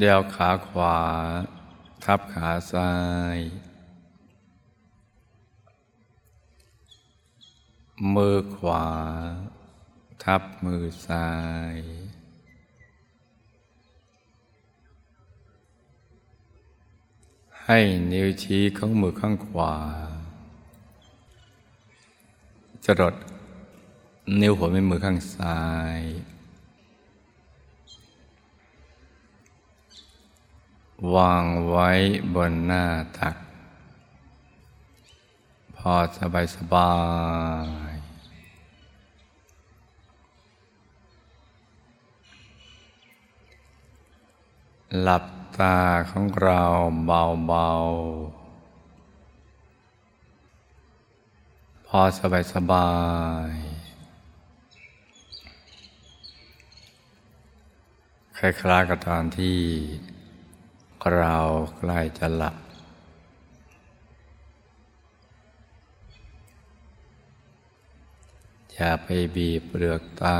เดี่ยวขาขวา ทับขาซ้าย มือขวา ทับมือซ้าย ให้นิ้วชี้ของมือข้างขวาจรดนิ้วหัวแม่มือข้างซ้าย วางไว้บนหน้าตัก พอสบายสบาย หลับตาของเราเบาๆ พอสบายสบายคล้ายๆกับตอนที่ เราใกล้จะหลับ อย่าไปบีบเปลือกตา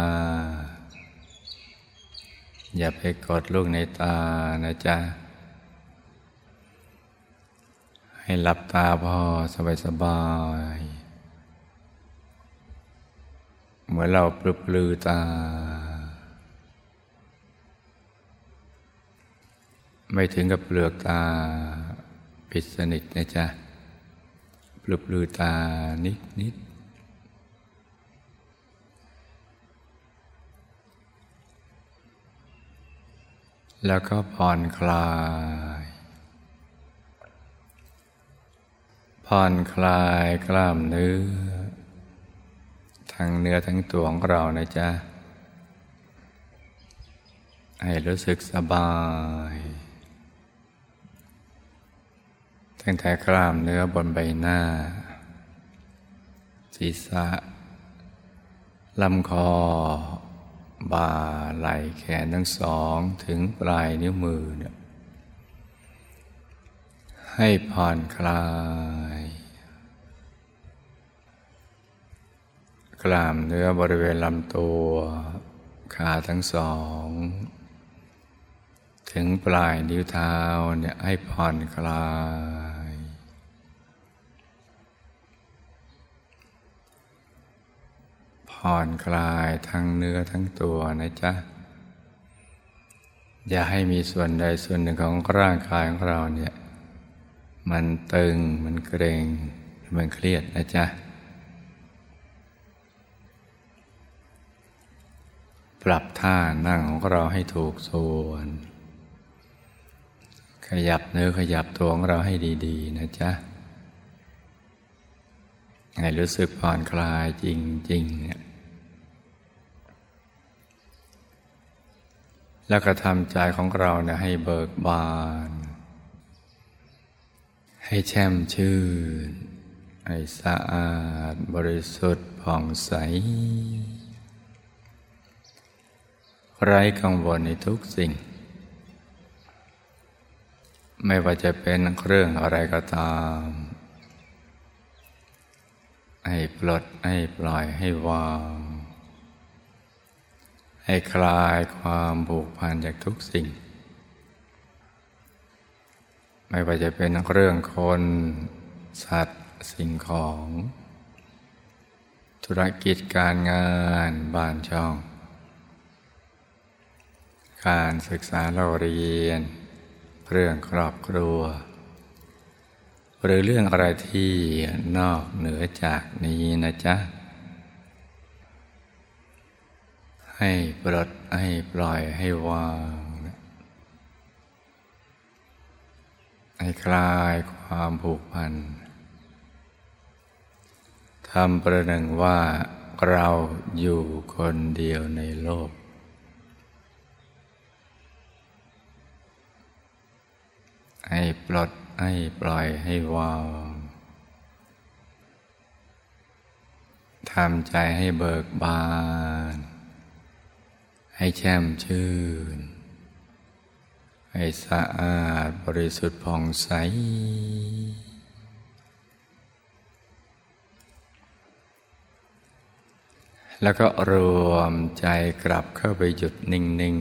อย่าไปกดลูกในตานะจ๊ะ ให้หลับตาพอสบายสบายเหมือนเราปลือตา ไม่ถึงกับเปลือกตาปิดสนิทนะจ๊ะปลือปลือตานิดนิดแล้วก็ผ่อนคลาย ผ่อนคลายกล้ามเนื้อ ทั้งเนื้อทั้งตัวของเรานะจ๊ะ ให้รู้สึกสบาย ตั้งแต่กล้ามเนื้อบนใบหน้า ศีรษะลำคอ บ่าไหล่แขนทั้งสองถึงปลายนิ้วมือเนี่ยให้ผ่อนคลาย กล้ามเนื้อบริเวณลำตัว ขาทั้งสอง ถึงปลายนิ้วเท้าเนี่ยให้ผ่อนคลาย ผ่อนคลายทั้งเนื้อทั้งตัวนะจ๊ะ อย่าให้มีส่วนใดส่วนหนึ่งของร่างกายของเราเนี่ย มันตึงมันเกร็งมันเครียดนะจ๊ะ ปรับท่านั่งของเราให้ถูกส่วน ขยับเนื้อขยับตัวของเราให้ดี ๆ นะจ๊ะให้รู้สึกผ่อนคลายจริงๆเนี่ย แล้วก็ทำใจของเราเนี่ยให้เบิกบาน ให้แช่มชื่น ให้สะอาดบริสุทธิ์ผ่องใส ไร้กังวลในทุกสิ่ง ไม่ว่าจะเป็นเครื่องอะไรก็ตาม ให้ปลดให้ปล่อยให้วาง ให้คลายความผูกพันจากทุกสิ่ง ไม่ว่าจะเป็นเรื่องคน สัตว์สิ่งของ ธุรกิจการงานบ้านช่อง การศึกษาเราเรียน เรื่องครอบครัว หรือเรื่องอะไรที่นอกเหนือจากนี้นะจ๊ะ ให้ปลดให้ปล่อยให้วาง ให้คลายความผูกพันทำประหนึ่งว่าเราอยู่คนเดียวในโลก ให้ปลดให้ปล่อยให้วางทำใจให้เบิกบาน ให้แช่มชื่น ให้สะอาดบริสุทธิ์ผ่องใส แล้วก็รวมใจกลับเข้าไปหยุดนิ่ง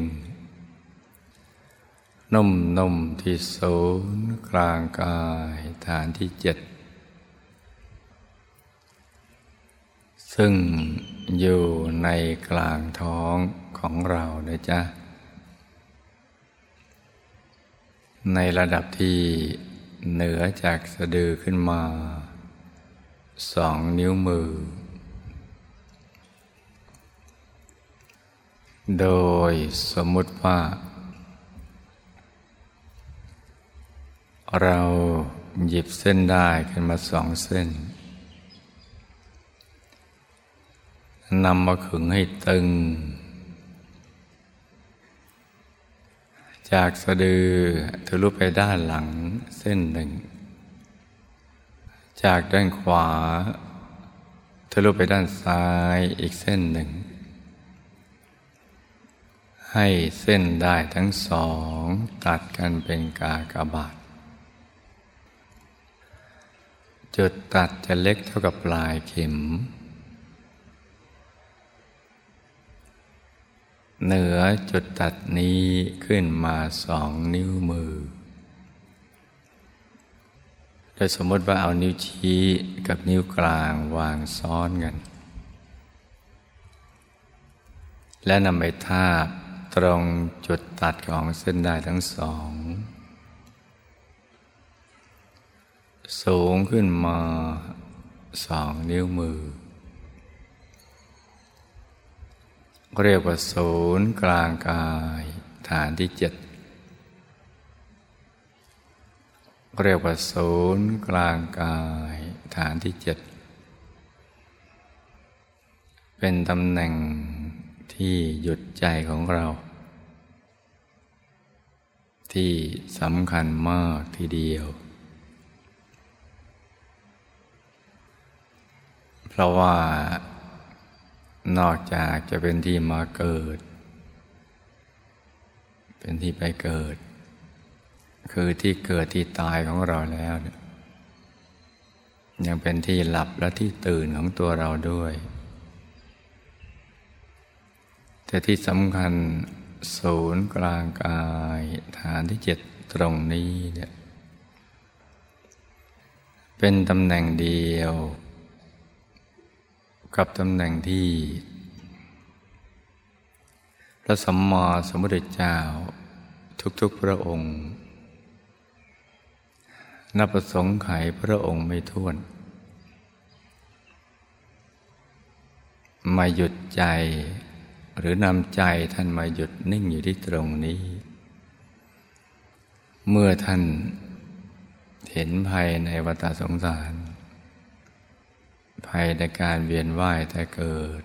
ๆ นุ่ม ๆ ที่ศูนย์กลางกายฐานที่เจ็ดซึ่งอยู่ในกลางท้อง ของเรานะจ๊ะ ในระดับที่เหนือจากสะดือขึ้นมาสองนิ้วมือ โดยสมมุติว่า เราหยิบเส้นได้ขึ้นมาสองเส้นนำมาขึงให้ตึง จากสะดือทะลุไปด้านหลังเส้นหนึ่ง จากด้านขวาทะลุไปด้านซ้ายอีกเส้นหนึ่ง ให้เส้นได้ทั้งสองตัดกันเป็นกากบาท จุดตัดจะเล็กเท่ากับปลายเข็ม เหนือจุดตัดนี้ขึ้นมาสองนิ้วมือ โดยสมมติว่าเอานิ้วชี้กับนิ้วกลางวางซ้อนกัน และนำไปทาบตรงจุดตัดของเส้นได้ทั้งสอง สูงขึ้นมาสองนิ้วมือ เรียกว่าศูนย์กลางกายฐานที่เจ็ดเรียกว่าศูนย์กลางกายฐานที่เจ็ดเป็นตำแหน่งที่หยุดใจของเรา ที่สำคัญมากทีเดียว เพราะว่า นอกจากจะเป็นที่มาเกิด เป็นที่ไปเกิด คือที่เกิดที่ตายของเราแล้วเนี่ยยังเป็นที่หลับและที่ตื่นของตัวเราด้วย แต่ที่สำคัญศูนย์กลางกายฐานที่เจ็ดตรงนี้เนี่ยเป็นตำแหน่งเดียว กับตำแหน่งที่ พระสัมมาสัมพุทธเจ้า ทุกๆพระองค์นับประสงค์ไขพระองค์ไม่ท้วน มาหยุดใจ หรือนำใจท่านมาหยุดนิ่งอยู่ที่ตรงนี้ เมื่อท่านเห็นภัยในวัฏสงสาร ภัยในการเวียนว่ายแต่เกิด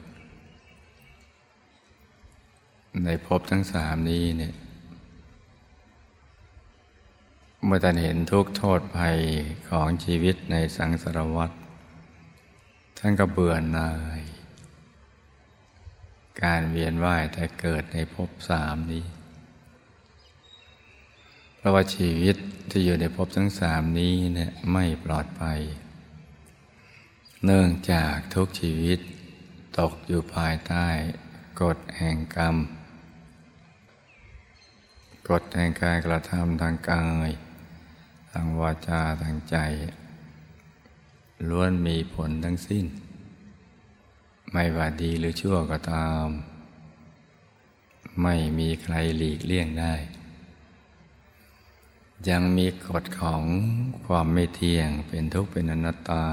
ในภพทั้งสามนี้เนี่ยเมื่อท่านเห็นทุกโทษภัยของชีวิตในสังสารวัฏท่านก็เบื่อหน่าย การเวียนว่ายแต่เกิดในภพสามนี้ เพราะว่าชีวิตที่อยู่ในภพทั้งสามนี้เนี่ยไม่ปลอดภัย เนื่องจากทุกชีวิตตกอยู่ภายใต้กฎแห่งกรรม กฎแห่งการกระทำทางกายทางวาจาทางใจ ล้วนมีผลทั้งสิ้น ไม่ว่าดีหรือชั่วก็ตาม ไม่มีใครหลีกเลี่ยงได้ ยังมีกฎของความไม่เที่ยงเป็นทุกข์เป็นอนัตตา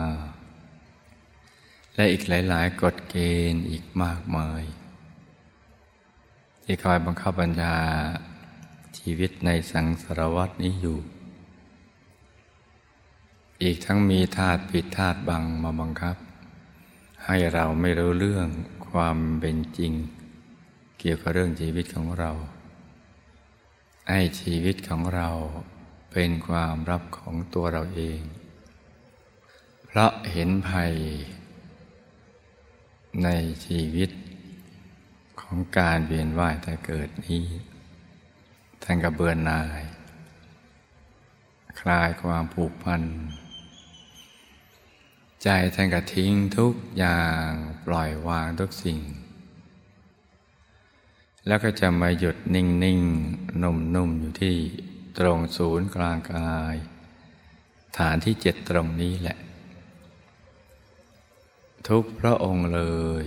และอีกหลาย ๆกฎเกณฑ์อีกมากมาย ที่คอยบังคับบัญชาชีวิตในสังสารวัตนี้อยู่ อีกทั้งมีธาตุปิดธาตุบังมาบังคับ ให้เราไม่รู้เรื่องความเป็นจริง เกี่ยวกับเรื่องชีวิตของเราให้ชีวิตของเราเป็นความรับของตัวเราเอง เพราะเห็นภัย ในชีวิตของการเวียนว่ายแต่เกิดนี้ ท่านกับเบื่อหน่าย คลายความผูกพัน ใจท่านก็ทิ้งทุกอย่างปล่อยวางทุกสิ่ง แล้วก็จะมาหยุดนิ่งๆนุ่มๆอยู่ที่ตรงศูนย์กลางกาย ฐานที่เจ็ดตรงนี้แหละ ทุกพระองค์เลย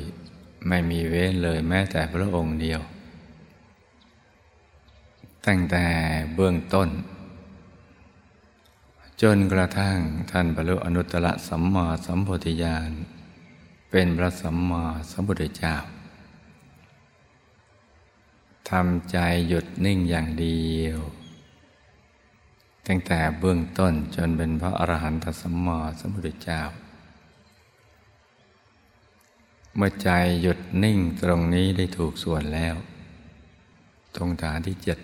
ไม่มีเว้นเลยแม้แต่พระองค์เดียว ตั้งแต่เบื้องต้น จนกระทั่งท่านบรรลุอนุตตรสัมมาสัมโพธิญาณ เป็นพระสัมมาสัมพุทธเจ้าทำใจหยุดนิ่งอย่างเดียว ตั้งแต่เบื้องต้นจนเป็นพระอรหันตสัมมาสัมพุทธเจ้า เมื่อใจหยุดนิ่งตรงนี้ได้ถูกส่วนแล้ว ตรงฐานที่เจ็ด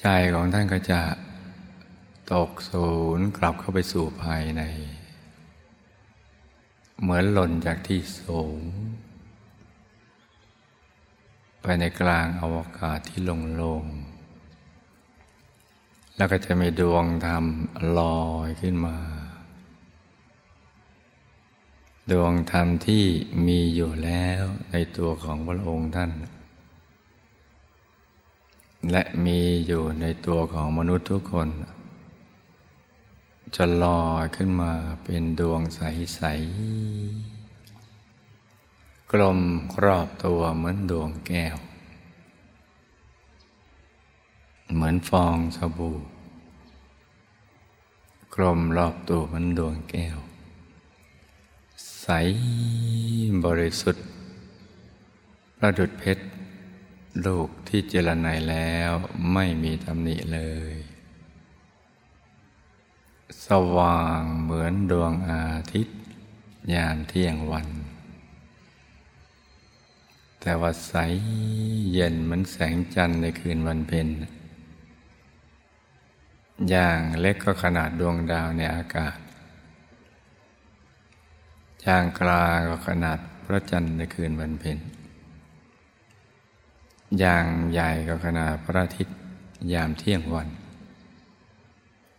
ใจของท่านก็จะตกศูนย์กลับเข้าไปสู่ภายใน เหมือนหล่นจากที่สูง ไปในกลางอวกาศที่โล่งๆแล้วก็จะมีดวงธรรมลอยขึ้นมา ดวงธรรมที่มีอยู่แล้วในตัวของพระองค์ท่าน และมีอยู่ในตัวของมนุษย์ทุกคน จะลอยขึ้นมาเป็นดวงใส ๆ กลมรอบตัวเหมือนดวงแก้ว เหมือนฟองสบู่ กลมรอบตัวเหมันดวงแก้ว บริสุทธิ์ ประดุดเพชร ลูกที่เจรไนแล้วไม่มีตำหนิเลย สว่างเหมือนดวงอาทิตย์ ยามเที่ยงวัน แต่ว่าใสเย็นเหมือนแสงจันทร์ในคืนวันเพ็ญอย่างเล็กก็ขนาดดวงดาวในอากาศ อย่างกลางก็ขนาดพระจันทร์ในคืนวันเพ็ญอย่างใหญ่ก็ขนาดพระอาทิตย์ยามเที่ยงวัน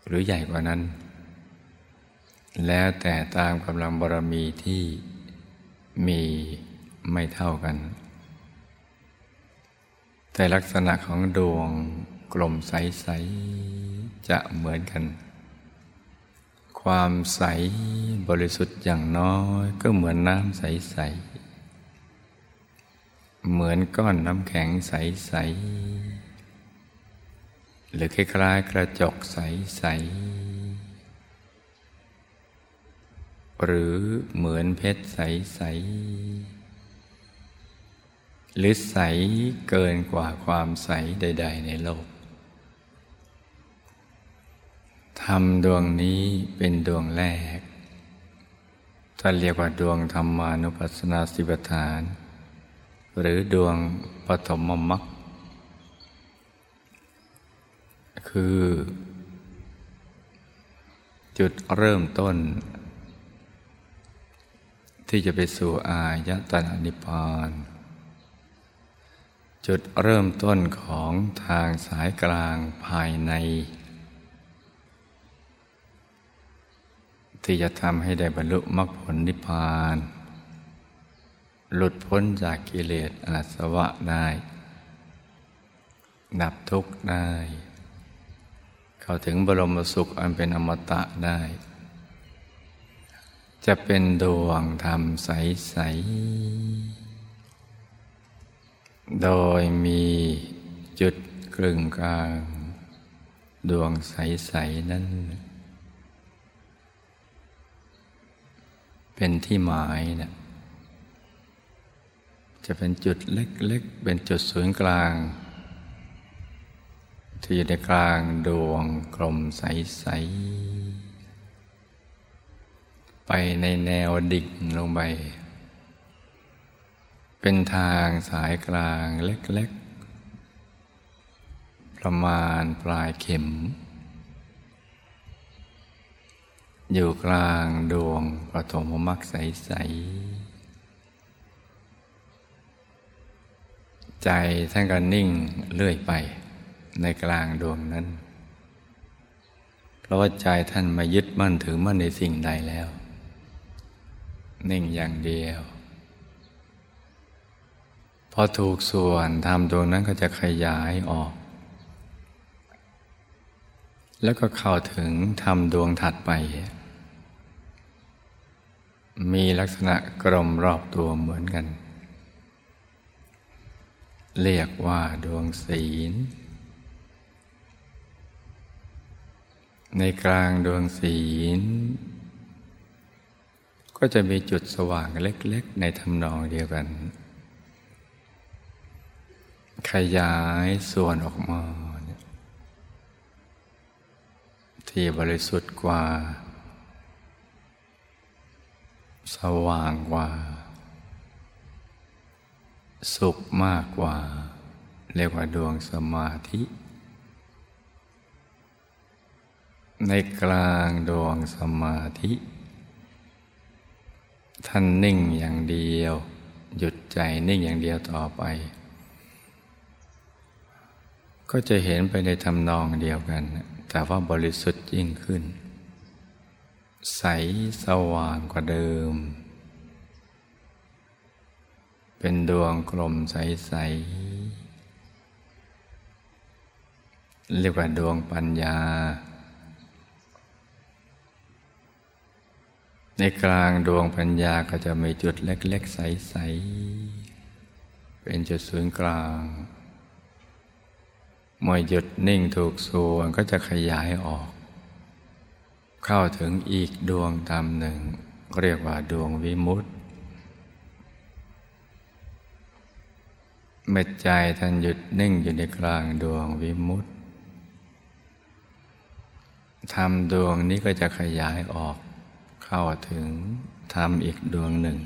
หรือใหญ่กว่านั้น แล้วแต่ตามกำลังบารมีที่มีไม่เท่ากัน แต่ลักษณะของดวงกลมใส ๆ จะเหมือนกัน ความใสบริสุทธิ์อย่างน้อยก็เหมือนน้ำใส ๆ เหมือนก้อนน้ำแข็งใส ๆ หรือคล้ายๆกระจกใส ๆ หรือเหมือนเพชรใส ๆ หรือใสเกินกว่าความใสใด ๆ ในโลก ธรรมดวงนี้เป็นดวงแรกท่านเรียกว่าดวงธรรมานุปัสสนาสิบฐาน หรือดวงปฐมมรรคคือ จุดเริ่มต้น ที่จะไปสู่อายตนะนิพพานจุดเริ่มต้นของทางสายกลางภายใน ที่จะทำให้ได้บรรลุมรรคผลนิพพาน หลุดพ้นจากกิเลสอาสวะได้ ดับทุกข์ได้ เข้าถึงบรมสุขอันเป็นอมตะได้ จะเป็นดวงธรรมใส ๆ โดยมีจุดกลึงกลาง ดวงใส ๆ นั้น เป็นที่หมายเนะี่ยจะเป็นจุดเล็กๆ เป็นจุดศูนย์กลาง ที่อยู่ในกลางดวงกลมใส ๆ ไปในแนวดิ่งลงไป เป็นทางสายกลางเล็ก ๆ ประมาณปลายเข็ม อยู่กลางดวงปฐมมรรคใส ๆ ใจท่านก็นิ่งเลื่อยไปในกลางดวงนั้น เพราะว่าใจท่านมายึดมั่นถือมั่นในสิ่งใดแล้ว นิ่งอย่างเดียว พอถูกส่วนทำดวงนั้นก็จะขยายออกแล้วก็เข้าถึงทำดวงถัดไป มีลักษณะกลมรอบตัวเหมือนกัน เรียกว่าดวงศีล ในกลางดวงศีล ก็จะมีจุดสว่างเล็ก ๆ ในทำนองเดียวกัน ขยายส่วนออกมาที่บริสุทธิ์กว่า สว่างกว่า สุขมากกว่า เรียกว่าดวงสมาธิ ในกลางดวงสมาธิ ท่านนิ่งอย่างเดียว หยุดใจนิ่งอย่างเดียวต่อไป ก็จะเห็นไปในทำนองเดียวกัน แต่ว่าบริสุทธิ์ยิ่งขึ้น ใสสว่างกว่าเดิม เป็นดวงกลมใส ๆ เรียกว่าดวงปัญญา ในกลางดวงปัญญาก็จะมีจุดเล็ก ๆ ใส ๆ เป็นจุดศูนย์กลางเมื่อหยุดนิ่งถูกส่วนก็จะขยายออก เข้าถึงอีกดวงตามหนึ่ง เรียกว่าดวงวิมุตติเมื่อใจท่านหยุดนิ่งอยู่ในกลางดวงวิมุตติทำดวงนี้ก็จะขยายออกเข้าถึงทำอีกดวงหนึ่ง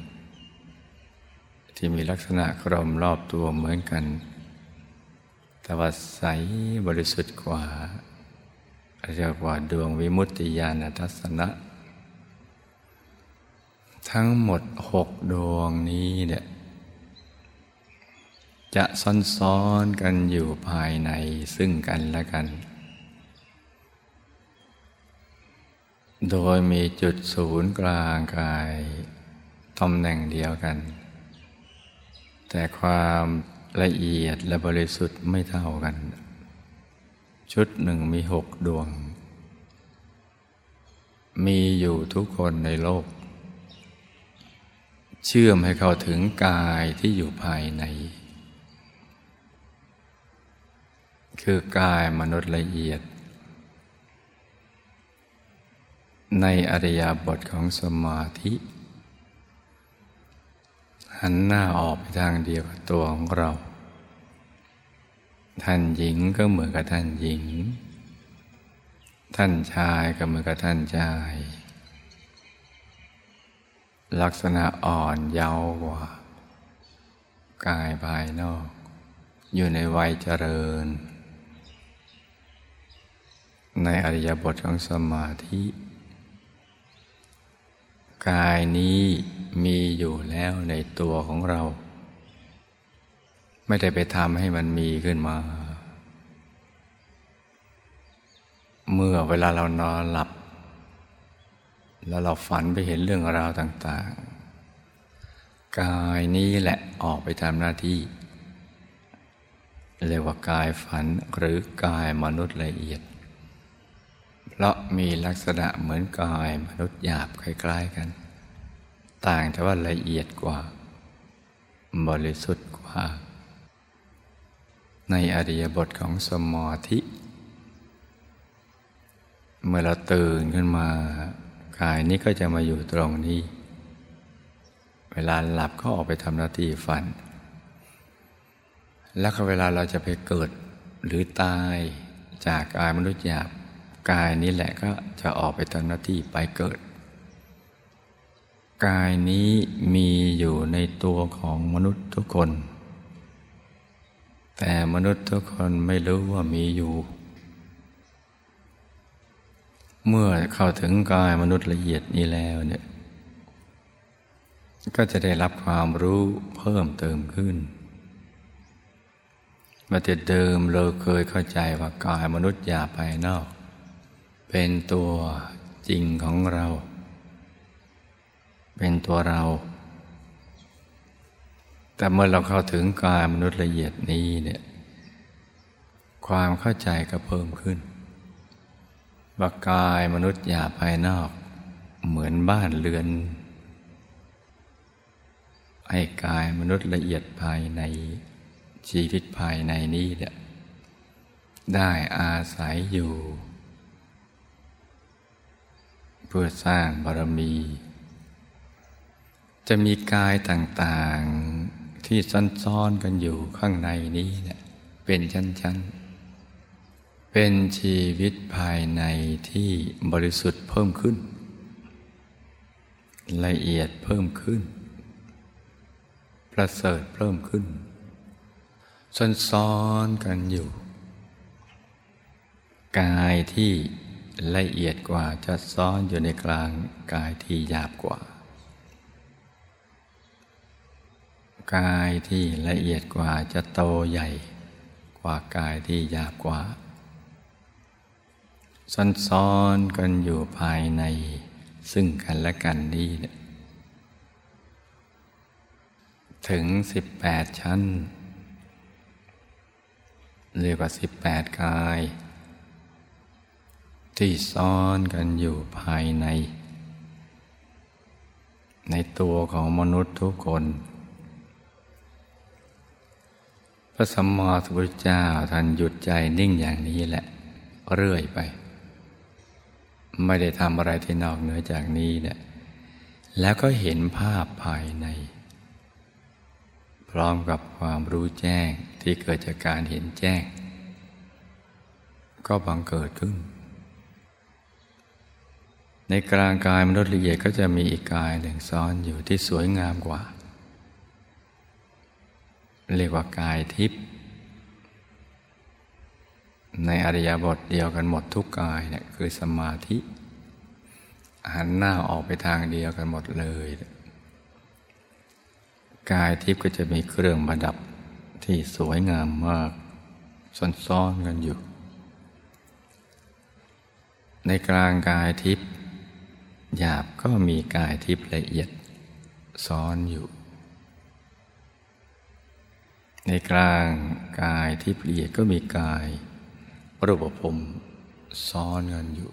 ที่มีลักษณะกลมรอบตัวเหมือนกันแต่ว่าใสบริสุทธิ์กว่า เรียกว่าดวงวิมุตติญาณทัศนะ ทั้งหมดหกดวงนี้เนี่ยจะซ้อนๆกันอยู่ภายในซึ่งกันและกัน โดยมีจุดศูนย์กลางกายตำแหน่งเดียวกัน แต่ความละเอียดและบริสุทธิ์ไม่เท่ากัน ชุดหนึ่งมีหกดวง มีอยู่ทุกคนในโลก เชื่อมให้เข้าถึงกายที่อยู่ภายใน คือกายมนุษย์ละเอียด ในอริยบทของสมาธิหันหน้าออกไปทางเดียวกับตัวของเรา ท่านหญิงก็เหมือนกับท่านหญิง ท่านชายก็เหมือนกับท่านชาย ลักษณะอ่อนเยาว์กว่า กายภายนอก อยู่ในวัยเจริญ ในอริยบทของสมาธิ กายนี้มีอยู่แล้วในตัวของเรา ไม่ได้ไปทำให้มันมีขึ้นมา เมื่อเวลาเรานอนหลับ แล้วเราฝันไปเห็นเรื่องราวต่าง ๆ กายนี้แหละออกไปทำหน้าที่ เรียกว่ากายฝันหรือกายมนุษย์ละเอียด เพราะมีลักษณะเหมือนกายมนุษย์หยาบคล้าย ๆ กัน ต่างแต่ว่าละเอียดกว่า บริสุทธิ์กว่า ในอริยบทของสมาธิ เมื่อเราตื่นขึ้นมากายนี้ก็จะมาอยู่ตรงนี้ เวลาหลับก็ออกไปทำหน้าที่ฝัน แล้วก็เวลาเราจะไปเกิดหรือตายจากกายมนุษย์หยาบกายนี้แหละก็จะออกไปทำหน้าที่ไปเกิด กายนี้มีอยู่ในตัวของมนุษย์ทุกคน แต่มนุษย์ทุกคนไม่รู้ว่ามีอยู่ เมื่อเข้าถึงกายมนุษย์ละเอียดนี้แล้วเนี่ย ก็จะได้รับความรู้เพิ่มเติมขึ้นมาแต่เดิมเราเคยเข้าใจว่ากายมนุษย์อย่าภายนอก เป็นตัวจริงของเรา เป็นตัวเรา แต่เมื่อเราเข้าถึงกายมนุษย์ละเอียดนี้เนี่ยความเข้าใจก็เพิ่มขึ้นว่ากายมนุษย์อย่าภายนอก เหมือนบ้านเรือนให้กายมนุษย์ละเอียดภายในชีวิตภายในนี้เนี่ยได้อาศัยอยู่ เพื่อสร้างบารมี จะมีกายต่างๆ ที่ซ้อนๆกันอยู่ข้างในนี้เนี่ยเป็นชั้นๆ เป็นชีวิตภายในที่บริสุทธิ์เพิ่มขึ้น ละเอียดเพิ่มขึ้น ประเสริฐเพิ่มขึ้น ซ้อนซ้อนกันอยู่ กายที่ละเอียดกว่าจะซ้อนอยู่ในกลางกายที่หยาบกว่า กายที่ละเอียดกว่าจะโตใหญ่กว่ากายที่หยาบกว่าซ้อนซ้อนกันอยู่ภายในซึ่งกันและกันนี้ถึงสิบแปดชั้นเรียกว่าสิบแปดกาย ที่ซ้อนกันอยู่ภายใน ในตัวของมนุษย์ทุกคน พระสัมมาสัมพุทธเจ้าท่านหยุดใจนิ่งอย่างนี้แหละ เรื่อยไป ไม่ได้ทำอะไรที่นอกเหนือจากนี้เนี่ยแล้วก็เห็นภาพภายใน พร้อมกับความรู้แจ้งที่เกิดจากการเห็นแจ้ง ก็บังเกิดขึ้น ในกลางกายมนุษย์ละเอียดก็จะมีอีกกายหนึ่งซ้อนอยู่ที่สวยงามกว่า เรียกว่ากายทิพย์ในอริยบทเดียวกันหมดทุกกายเนี่ยคือสมาธิหันหน้าออกไปทางเดียวกันหมดเลย กายทิพย์ก็จะมีเครื่องประดับที่สวยงามมากซ้อนๆกันอยู่ ในกลางกายทิพย์หยาบก็มีกายทิพย์ละเอียดซ้อนอยู่ ในกลางกายทิพย์ละเอียดก็มีกายรูปภพซ้อนกันอยู่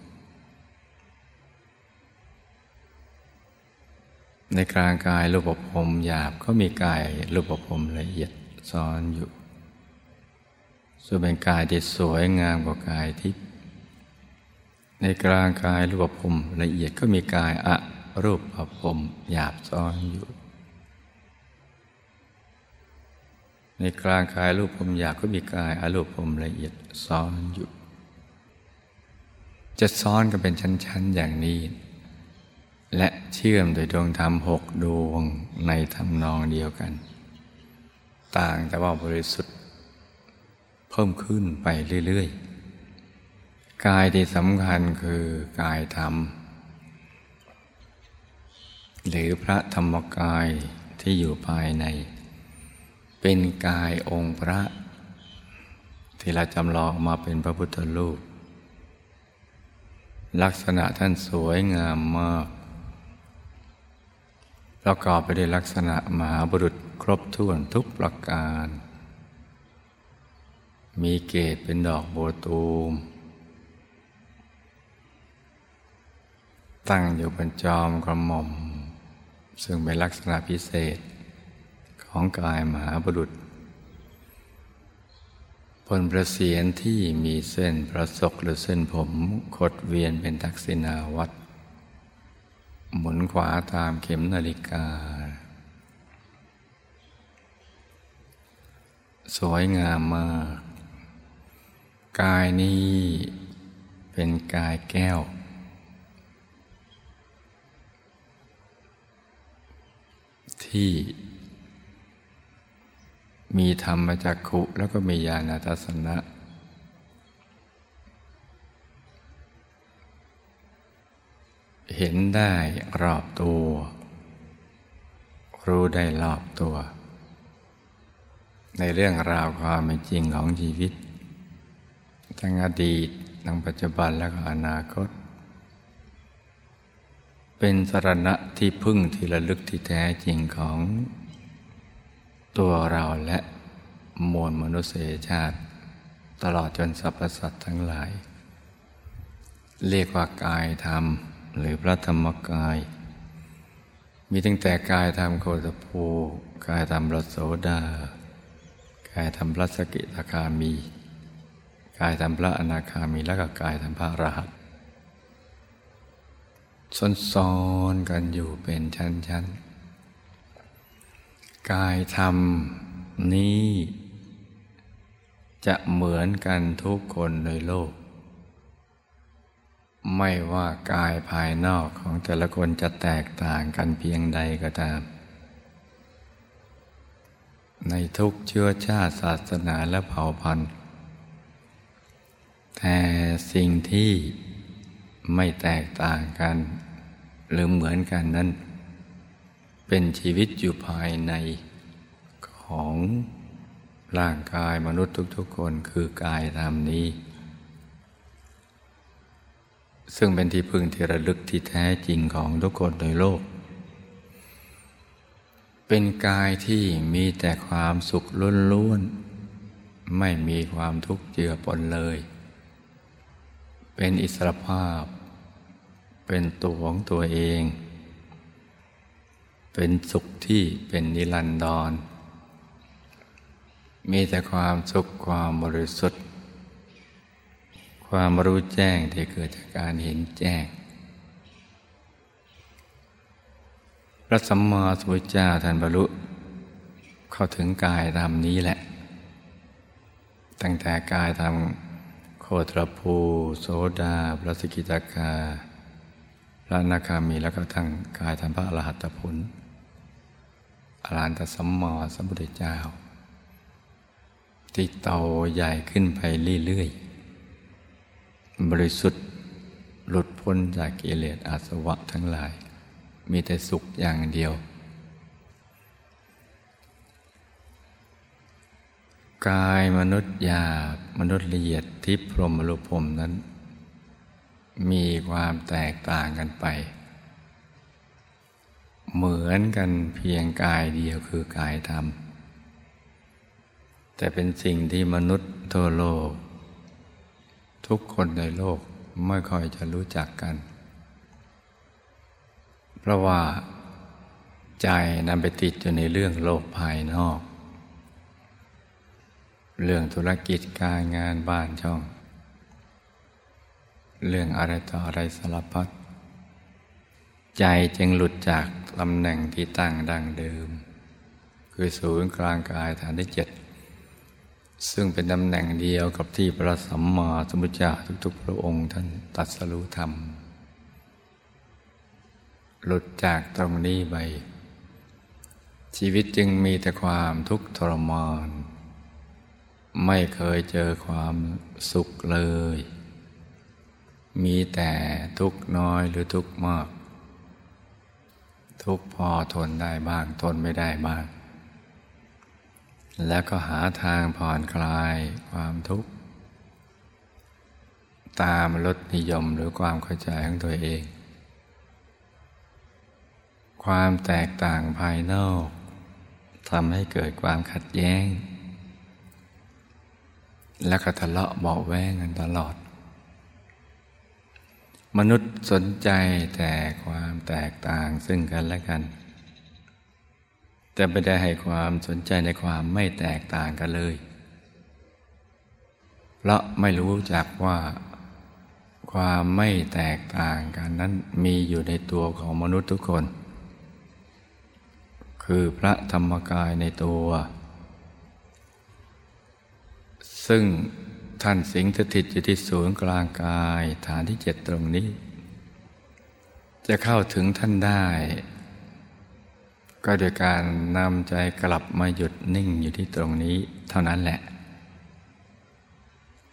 ในกลางกายรูปภพหยาบก็มีกายรูปภพละเอียดซ้อนอยู่ ส่วนเป็นกายที่สวยงามกว่ากายทิพย์ในกลางกายรูปภพละเอียดก็มีกายอะรูปภพหยาบซ้อนอยู่ ในกลางกายรูปภพหยาบก็มีกายอรูปภพละเอียดซ้อนอยู่ จะซ้อนกันเป็นชั้น ๆ อย่างนี้ และเชื่อมโดยดวงธรรมหกดวงในทำนองเดียวกัน ต่างแต่ว่าบริสุทธิ์ เพิ่มขึ้นไปเรื่อย ๆ กายที่สำคัญคือกายธรรม หรือพระธรรมกายที่อยู่ภายใน เป็นกายองค์พระ ที่เราจำลองมาเป็นพระพุทธรูป ลักษณะท่านสวยงามมากประกอบไปด้วยลักษณะมหาบุรุษครบถ้วนทุกประการ มีเกศเป็นดอกโบตูม ตั้งอยู่บนจอมกระหม่อม ซึ่งเป็นลักษณะพิเศษ ของกายมหาบุรุษบนประเสียนที่มีเส้นประศกหรือเส้นผมคดเวียนเป็นทักษิณาวัตรหมุนขวาตามเข็มนาฬิกา สวยงามมาก กายนี้เป็นกายแก้ว ที่ มีธรรมจักขุแล้วก็มีญาณทัศนะ เห็นได้รอบตัว รู้ได้รอบตัว ในเรื่องราวความเป็นจริงของชีวิต ทั้งอดีตทั้งปัจจุบันและก็อนาคต เป็นสรณะที่พึ่งที่ระลึกที่แท้จริงของ ตัวเราและมวลมนุษยชาติ ตลอดจนสรรพสัตว์ทั้งหลาย เรียกว่ากายธรรมหรือพระธรรมกาย มีตั้งแต่กายธรรมโคตภูกายธรรมรสโสดากายธรรมพระสกิทาคามี กายธรรมพระอนาคามีและก็กายธรรมพระอรหันต์ซ้อนๆกันอยู่เป็นชั้นๆ กายธรรมนี้ จะเหมือนกันทุกคนในโลก ไม่ว่ากายภายนอกของแต่ละคนจะแตกต่างกันเพียงใดก็ตาม ในทุกเชื้อชาติศาสนาและเผ่าพันธุ์ แต่สิ่งที่ไม่แตกต่างกัน หรือเหมือนกันนั้น เป็นชีวิตอยู่ภายในของร่างกายมนุษย์ทุกๆคนคือกายธรรมนี้ ซึ่งเป็นที่พึ่งที่ระลึกที่แท้จริงของทุกคนในโลก เป็นกายที่มีแต่ความสุขล้วนๆไม่มีความทุกข์เจือปนเลย เป็นอิสรภาพ เป็นตัวของตัวเอง เป็นสุขที่เป็นนิรันดร มีแต่ความสุขความบริสุทธิ์ ความรู้แจ้งที่เกิดจากการเห็นแจ้ง พระสัมมาสัมพุทธเจ้าท่านบรรลุเข้าถึงกายธรรมนี้แหละ ตั้งแต่กายธรรมโคตรภูโสดา พระสกิตาคาพระนาคามีแล้วก็ทั้งกายธรรมพระอรหัตผล อรหันตสัมมาสัมพุทธเจ้า ที่โตใหญ่ขึ้นไปเรื่อยๆ บริสุทธิ์หลุดพ้นจากกิเลสอาสวะทั้งหลาย มีแต่สุขอย่างเดียว กายมนุษย์หยาบมนุษย์ละเอียดที่พรหมรูปพรมนั้น มีความแตกต่างกันไป เหมือนกันเพียงกายเดียวคือกายธรรม แต่เป็นสิ่งที่มนุษย์ทั่วโลก ทุกคนในโลกไม่ค่อยจะรู้จักกัน เพราะว่าใจนำไปติดอยู่ในเรื่องโลกภายนอก เรื่องธุรกิจการงานบ้านช่อง เรื่องอะไรต่ออะไรสารพัด ใจจึงหลุดจากตำแหน่งที่ตั้งดังเดิม คือศูนย์กลางกายฐานที่เจ็ดซึ่งเป็นตำแหน่งเดียวกับที่พระสัมมาสัมพุทธเจ้าทุกๆ พระองค์ท่านตัดสรู้ธรรม หลุดจากตรงนี้ไป ชีวิตจึงมีแต่ความทุกข์ทรมาน ไม่เคยเจอความสุขเลย มีแต่ทุกข์น้อยหรือทุกข์มาก ทุกพอทนได้บ้างทนไม่ได้บ้าง แล้วก็หาทางผ่อนคลายความทุกข์ ตามลดนิยมหรือความเข้าใจของตัวเอง ความแตกต่างภายนอกทำให้เกิดความขัดแย้ง และก็ทะเลาะเบาแวงกันตลอด มนุษย์สนใจแต่ความแตกต่างซึ่งกันและกัน แต่ไม่ได้ให้ความสนใจในความไม่แตกต่างกันเลย เพราะไม่รู้จักว่า ความไม่แตกต่างกันนั้นมีอยู่ในตัวของมนุษย์ทุกคน คือพระธรรมกายในตัว ซึ่ง ท่านสิงสถิตอยู่ที่ศูนย์กลางกายฐานที่เจ็ดตรงนี้ จะเข้าถึงท่านได้ ก็โดยการนำใจกลับมาหยุดนิ่งอยู่ที่ตรงนี้เท่านั้นแหละ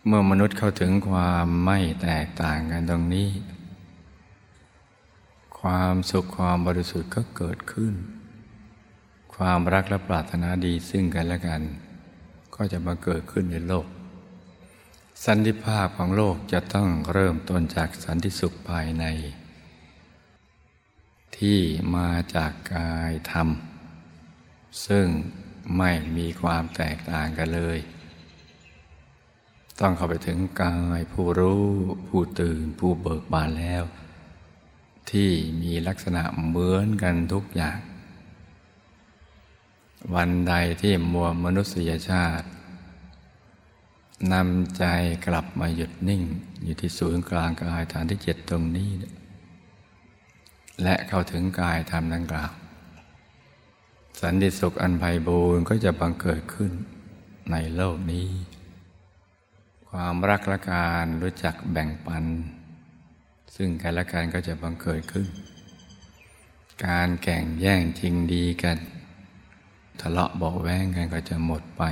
เมื่อมนุษย์เข้าถึงความไม่แตกต่างกันตรงนี้ ความสุขความบริสุทธิ์ก็เกิดขึ้น ความรักและปรารถนาดีซึ่งกันและกัน ก็จะมาเกิดขึ้นในโลก สันติภาพของโลกจะต้องเริ่มต้นจากสันติสุขภายใน ที่มาจากกายธรรม ซึ่งไม่มีความแตกต่างกันเลย ต้องเข้าไปถึงกายผู้รู้ผู้ตื่นผู้เบิกบานแล้ว ที่มีลักษณะเหมือนกันทุกอย่าง วันใดที่มัวมนุษยชาติ นำใจกลับมาหยุดนิ่ง อยู่ที่ศูนย์กลางกายฐานที่เจ็ดตรงนี้ และเข้าถึงกายธรรมดังกล่าว สันติสุขอันไพบูรณ์ก็จะบังเกิดขึ้นในโลกนี้ ความรักและการรู้จักแบ่งปัน ซึ่งกันและกันก็จะบังเกิดขึ้น การแข่งแย่งจริงดีกัน ทะเลาะเบาแวงกันก็จะหมดไป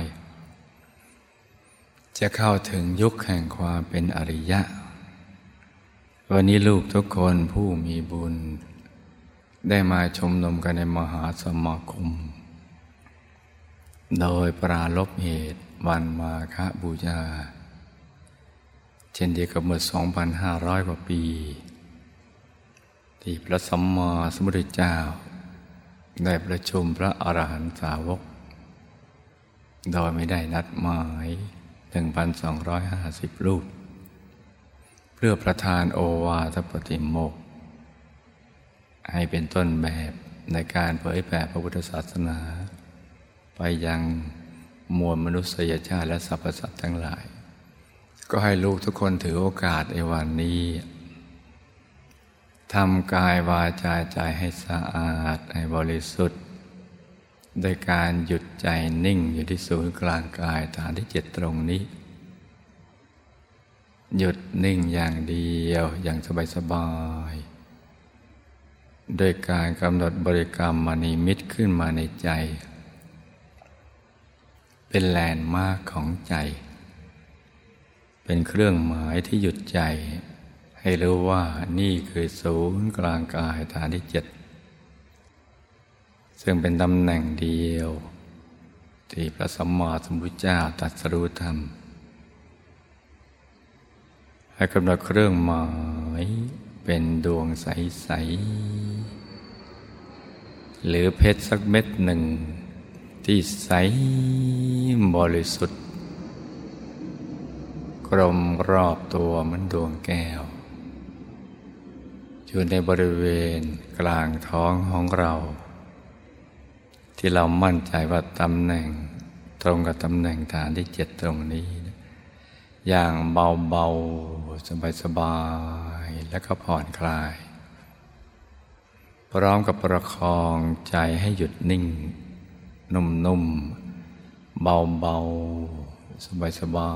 จะเข้าถึงยุคแห่งความเป็นอริยะ วันนี้ลูกทุกคนผู้มีบุญ ได้มาชมนมกันในมหาสมาคม โดยปราลบเหตุวันมาคบูชาเช่นเดียวกับเมื่อ 2,500 กว่าปี ที่พระสัมมาสัมพุทธเจ้า ได้ประชุมพระอรหันตสาวก โดยไม่ได้นัดหมาย 1,250 รูป เพื่อประทานโอวาทปฏิโมก ให้เป็นต้นแบบในการเผยแผ่พระพุทธศาสนา ไปยังมวลมนุษยชาติและสรรพสัตว์ทั้งหลาย ก็ให้ลูกทุกคนถือโอกาสในวันนี้ทำกายวาจาใจให้สะอาดให้บริสุทธิ์ โดยการหยุดใจนิ่งอยู่ที่ศูนย์กลางกายฐานที่เจ็ดตรงนี้ หยุดนิ่งอย่างเดียวอย่างสบายๆโดยการกำหนดบริกรรมมณีมิตรขึ้นมาในใจ เป็นแลนด์มาร์กของใจ เป็นเครื่องหมายที่หยุดใจ ให้รู้ว่านี่คือศูนย์กลางกายฐานที่เจ็ด ซึ่งเป็นตำแหน่งเดียว ที่พระสัมมาสัมพุทธเจ้าตรัสรู้ธรรม ให้กำหนดเครื่องหมายเป็นดวงใส ๆ หรือเพชรสักเม็ดหนึ่ง ที่ใสบริสุทธิ์ กลมรอบตัวเหมือนดวงแก้ว อยู่ในบริเวณกลางท้องของเรา ที่เรามั่นใจว่าตำแหน่งตรงกับตำแหน่งฐานที่เจ็ดตรงนี้ อย่างเบาๆ สบายแล้วก็ผ่อนคลาย พร้อมกับประคองใจให้หยุดนิ่ง นุ่มๆ เบาๆ สบา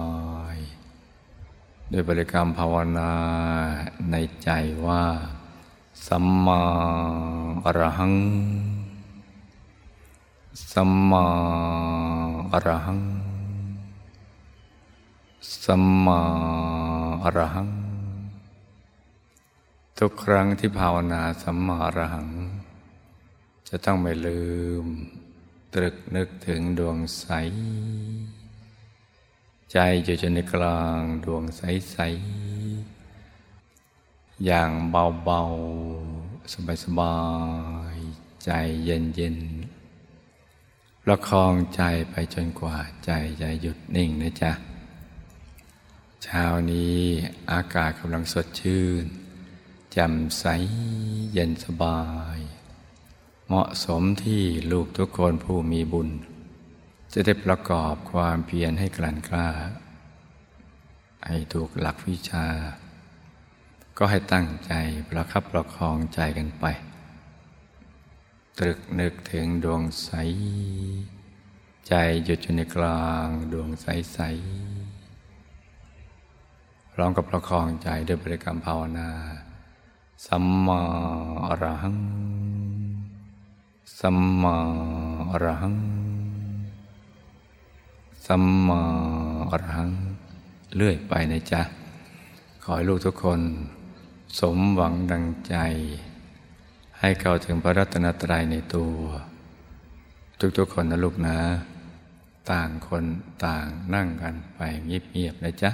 ยๆ ด้วยบริกรรมภาวนาในใจว่า สัมมาอรหัง สัมมาอรหัง สัมมาอรหัง ทุกครั้งที่ภาวนาสัมมาอรหัง จะต้องไม่ลืม ตรึกนึกถึงดวงใส ใจอยู่จนในกลางดวงใสใส อย่างเบาๆ สบายๆ ใจเย็นๆ ประคองใจไปจนกว่าใจจะหยุดนิ่งนะจ๊ะเช้านี้อากาศกำลังสดชื่นจำใสเย็นสบาย เหมาะสมที่ลูกทุกคนผู้มีบุญ จะได้ประกอบความเพียรให้กลั่นกล้า ให้ถูกหลักวิชา ก็ให้ตั้งใจประคับประคองใจกันไป ตรึกนึกถึงดวงใส ใจหยุดอยู่ในกลางดวงใสใสพร้อมกับประคองใจด้วยบริกรรมภาวนา สัมมาอรหัง สัมมาอรหัง สัมมาอรหัง เลื่อยไปนะจ๊ะ ขอให้ลูกทุกคน สมหวังดังใจ ให้เข้าถึงพระรัตนตรัยในตัว ทุกๆคนนะลูกนะ ต่างคนต่างนั่งกันไปเงียบๆนะจ๊ะ